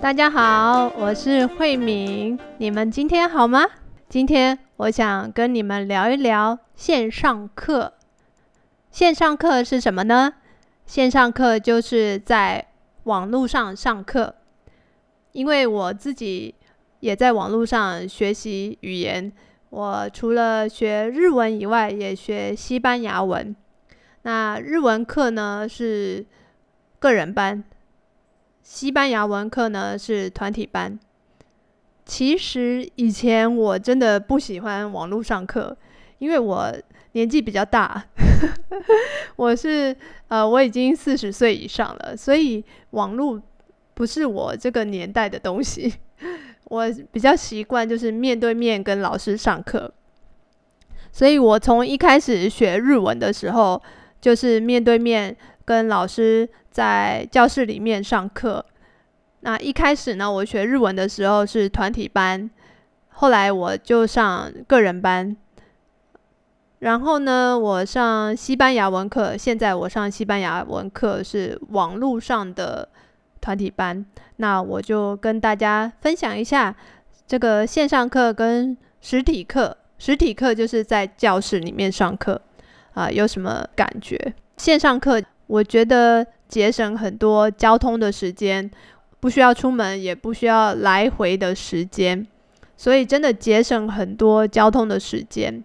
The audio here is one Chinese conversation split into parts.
大家好，我是慧敏，你们今天好吗？今天我想跟你们聊一聊线上课。线上课是什么呢？线上课就是在网络上上课。因为我自己也在网络上学习语言，我除了学日文以外，也学西班牙文。那日文课呢是个人班，西班牙文课呢是团体班。其实以前我真的不喜欢网络上课，因为我年纪比较大，我是呃我已经四十岁以上了，所以网络不是我这个年代的东西。我比较习惯就是面对面跟老师上课，所以我从一开始学日文的时候，就是面对面跟老师在教室里面上课。那一开始呢，我学日文的时候是团体班，后来我就上个人班。然后呢，我上西班牙文课，现在我上西班牙文课是网络上的团体班。那我就跟大家分享一下这个线上课跟实体课。实体课就是在教室里面上课啊，有什么感觉？线上课我觉得节省很多交通的时间。不需要出门，也不需要来回的时间，所以真的节省很多交通的时间。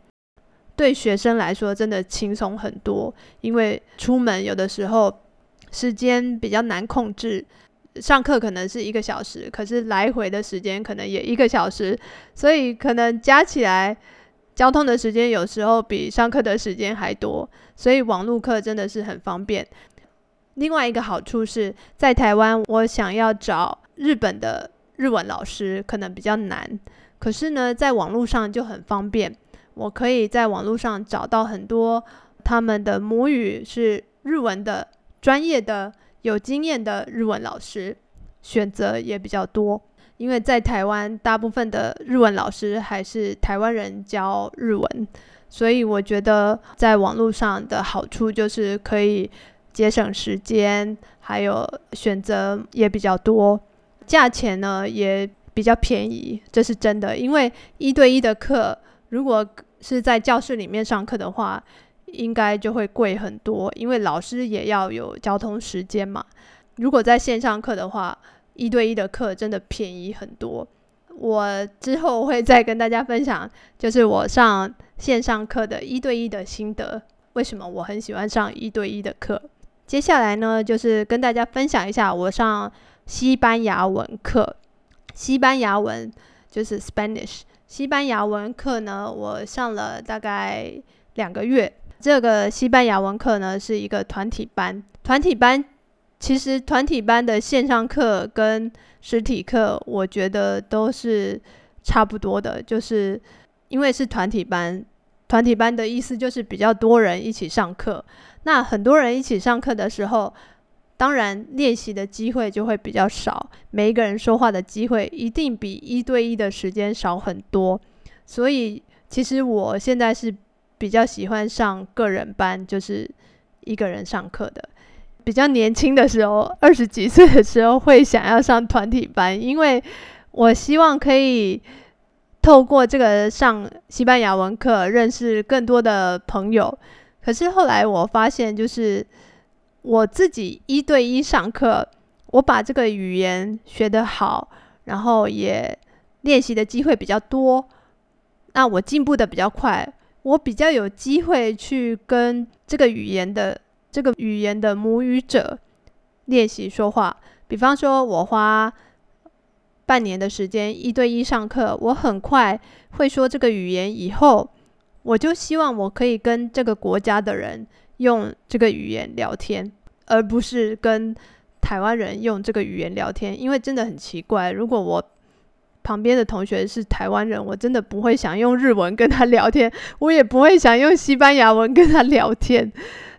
对学生来说，真的轻松很多，因为出门有的时候时间比较难控制。上课可能是一个小时，可是来回的时间可能也一个小时，所以可能加起来交通的时间有时候比上课的时间还多。所以网络课真的是很方便。另外一个好处是在台湾，我想要找日本的日文老师可能比较难。可是呢，在网络上就很方便，我可以在网络上找到很多他们的母语是日文的专业的有经验的日文老师，选择也比较多。因为在台湾，大部分的日文老师还是台湾人教日文，所以我觉得在网络上的好处就是可以。节省时间，还有选择也比较多，价钱呢也比较便宜，这是真的。因为一对一的课，如果是在教室里面上课的话，应该就会贵很多，因为老师也要有交通时间嘛。如果在线上课的话，一对一的课真的便宜很多。我之后会再跟大家分享，就是我上线上课的一对一的心得，为什么我很喜欢上一对一的课。接下来呢，就是跟大家分享一下我上西班牙文课。西班牙文就是 Spanish。西班牙文课呢，我上了大概两个月。这个西班牙文课呢，是一个团体班。团体班其实团体班的线上课跟实体课，我觉得都是差不多的，就是因为是团体班。团体班的意思就是比较多人一起上课。那很多人一起上课的时候，当然练习的机会就会比较少，每一个人说话的机会一定比一对一的时间少很多。所以，其实我现在是比较喜欢上个人班，就是一个人上课的。比较年轻的时候，二十几岁的时候会想要上团体班，因为我希望可以。透过这个上西班牙文课，认识更多的朋友。可是后来我发现，就是我自己一对一上课，我把这个语言学得好，然后也练习的机会比较多，那我进步的比较快，我比较有机会去跟这个语言的这个语言的母语者练习说话。比方说，我花。半年的时间一对一上课，我很快会说这个语言。以后我就希望我可以跟这个国家的人用这个语言聊天，而不是跟台湾人用这个语言聊天。因为真的很奇怪，如果我旁边的同学是台湾人，我真的不会想用日文跟他聊天，我也不会想用西班牙文跟他聊天。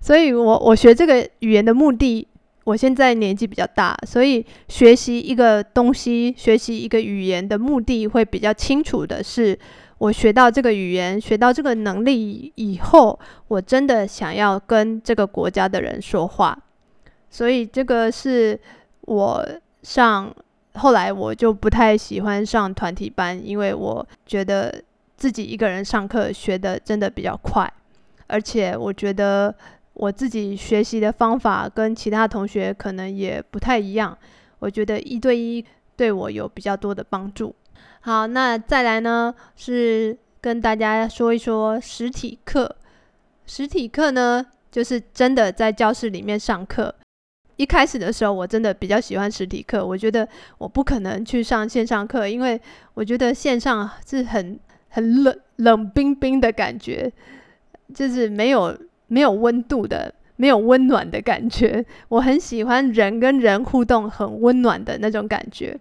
所以我我学这个语言的目的。我现在年纪比较大，所以学习一个东西、学习一个语言的目的会比较清楚的是，我学到这个语言、学到这个能力以后，我真的想要跟这个国家的人说话。所以这个是我上后来我就不太喜欢上团体班，因为我觉得自己一个人上课学的真的比较快，而且我觉得我自己学习的方法跟其他同学可能也不太一样。我觉得一对一对我有比较多的帮助。好，那再来呢，是跟大家说一说实体课。实体课呢，就是真的在教室里面上课。一开始的时候，我真的比较喜欢实体课。我觉得我不可能去上线上课，因为我觉得线上是很很冷冷冰冰的感觉，就是没有没有温度的，没有温暖的感觉。我很喜欢人跟人互动，很温暖的那种感觉。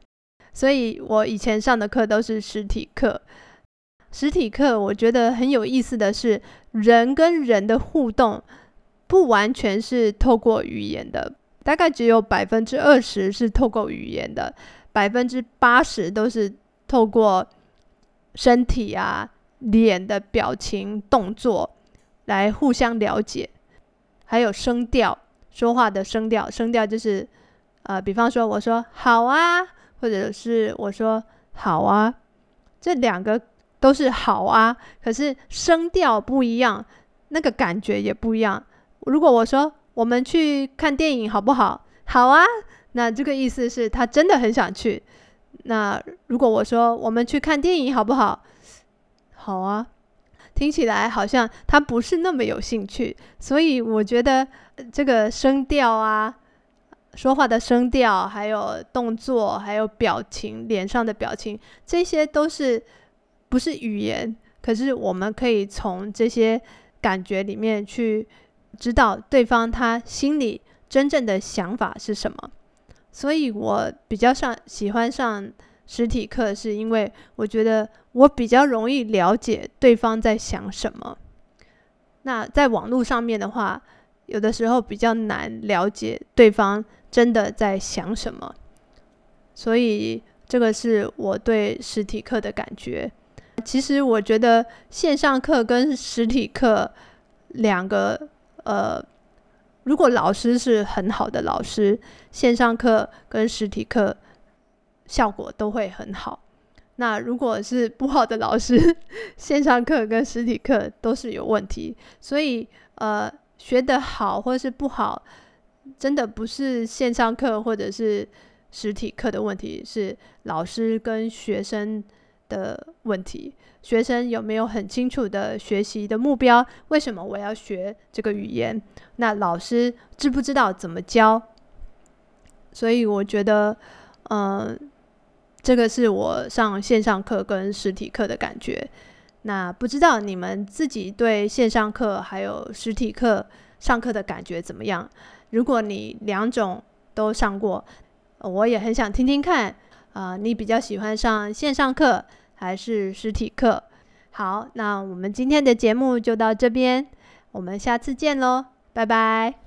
所以我以前上的课都是实体课。实体课我觉得很有意思的是，人跟人的互动不完全是透过语言的。大概只有百分之二十是透过语言的，百分之八十都是透过身体啊、脸的表情、动作来互相了解，还有声调，说话的声调，声调就是呃，比方说我说好啊，或者是我说好啊，这两个都是好啊，可是声调不一样，那个感觉也不一样。如果我说。我们去看电影好不好？好啊，那这个意思是他真的很想去。那如果我说我们去看电影好不好？好啊，听起来好像他不是那么有兴趣。所以我觉得这个声调啊，说话的声调，还有动作，还有表情，脸上的表情，这些都是不是语言，可是我们可以从这些感觉里面去。知道对方他心里真正的想法是什么，所以我比较上喜欢上实体课，是因为我觉得我比较容易了解对方在想什么。那在网络上面的话，有的时候比较难了解对方真的在想什么，所以这个是我对实体课的感觉。其实我觉得线上课跟实体课两个。呃，如果老师是很好的老师，线上课跟实体课效果都会很好。那如果是不好的老师，线上课跟实体课都是有问题。所以，呃，学得好或是不好，真的不是线上课或者是实体课的问题，是老师跟学生的问题，学生有没有很清楚的学习的目标？为什么我要学这个语言？那老师知不知道怎么教？所以我觉得，嗯、这个是我上线上课跟实体课的感觉。那不知道你们自己对线上课还有实体课上课的感觉怎么样？如果你两种都上过，我也很想听听看。啊、呃，你比较喜欢上线上课还是实体课？好，那我们今天的节目就到这边，我们下次见喽，拜拜。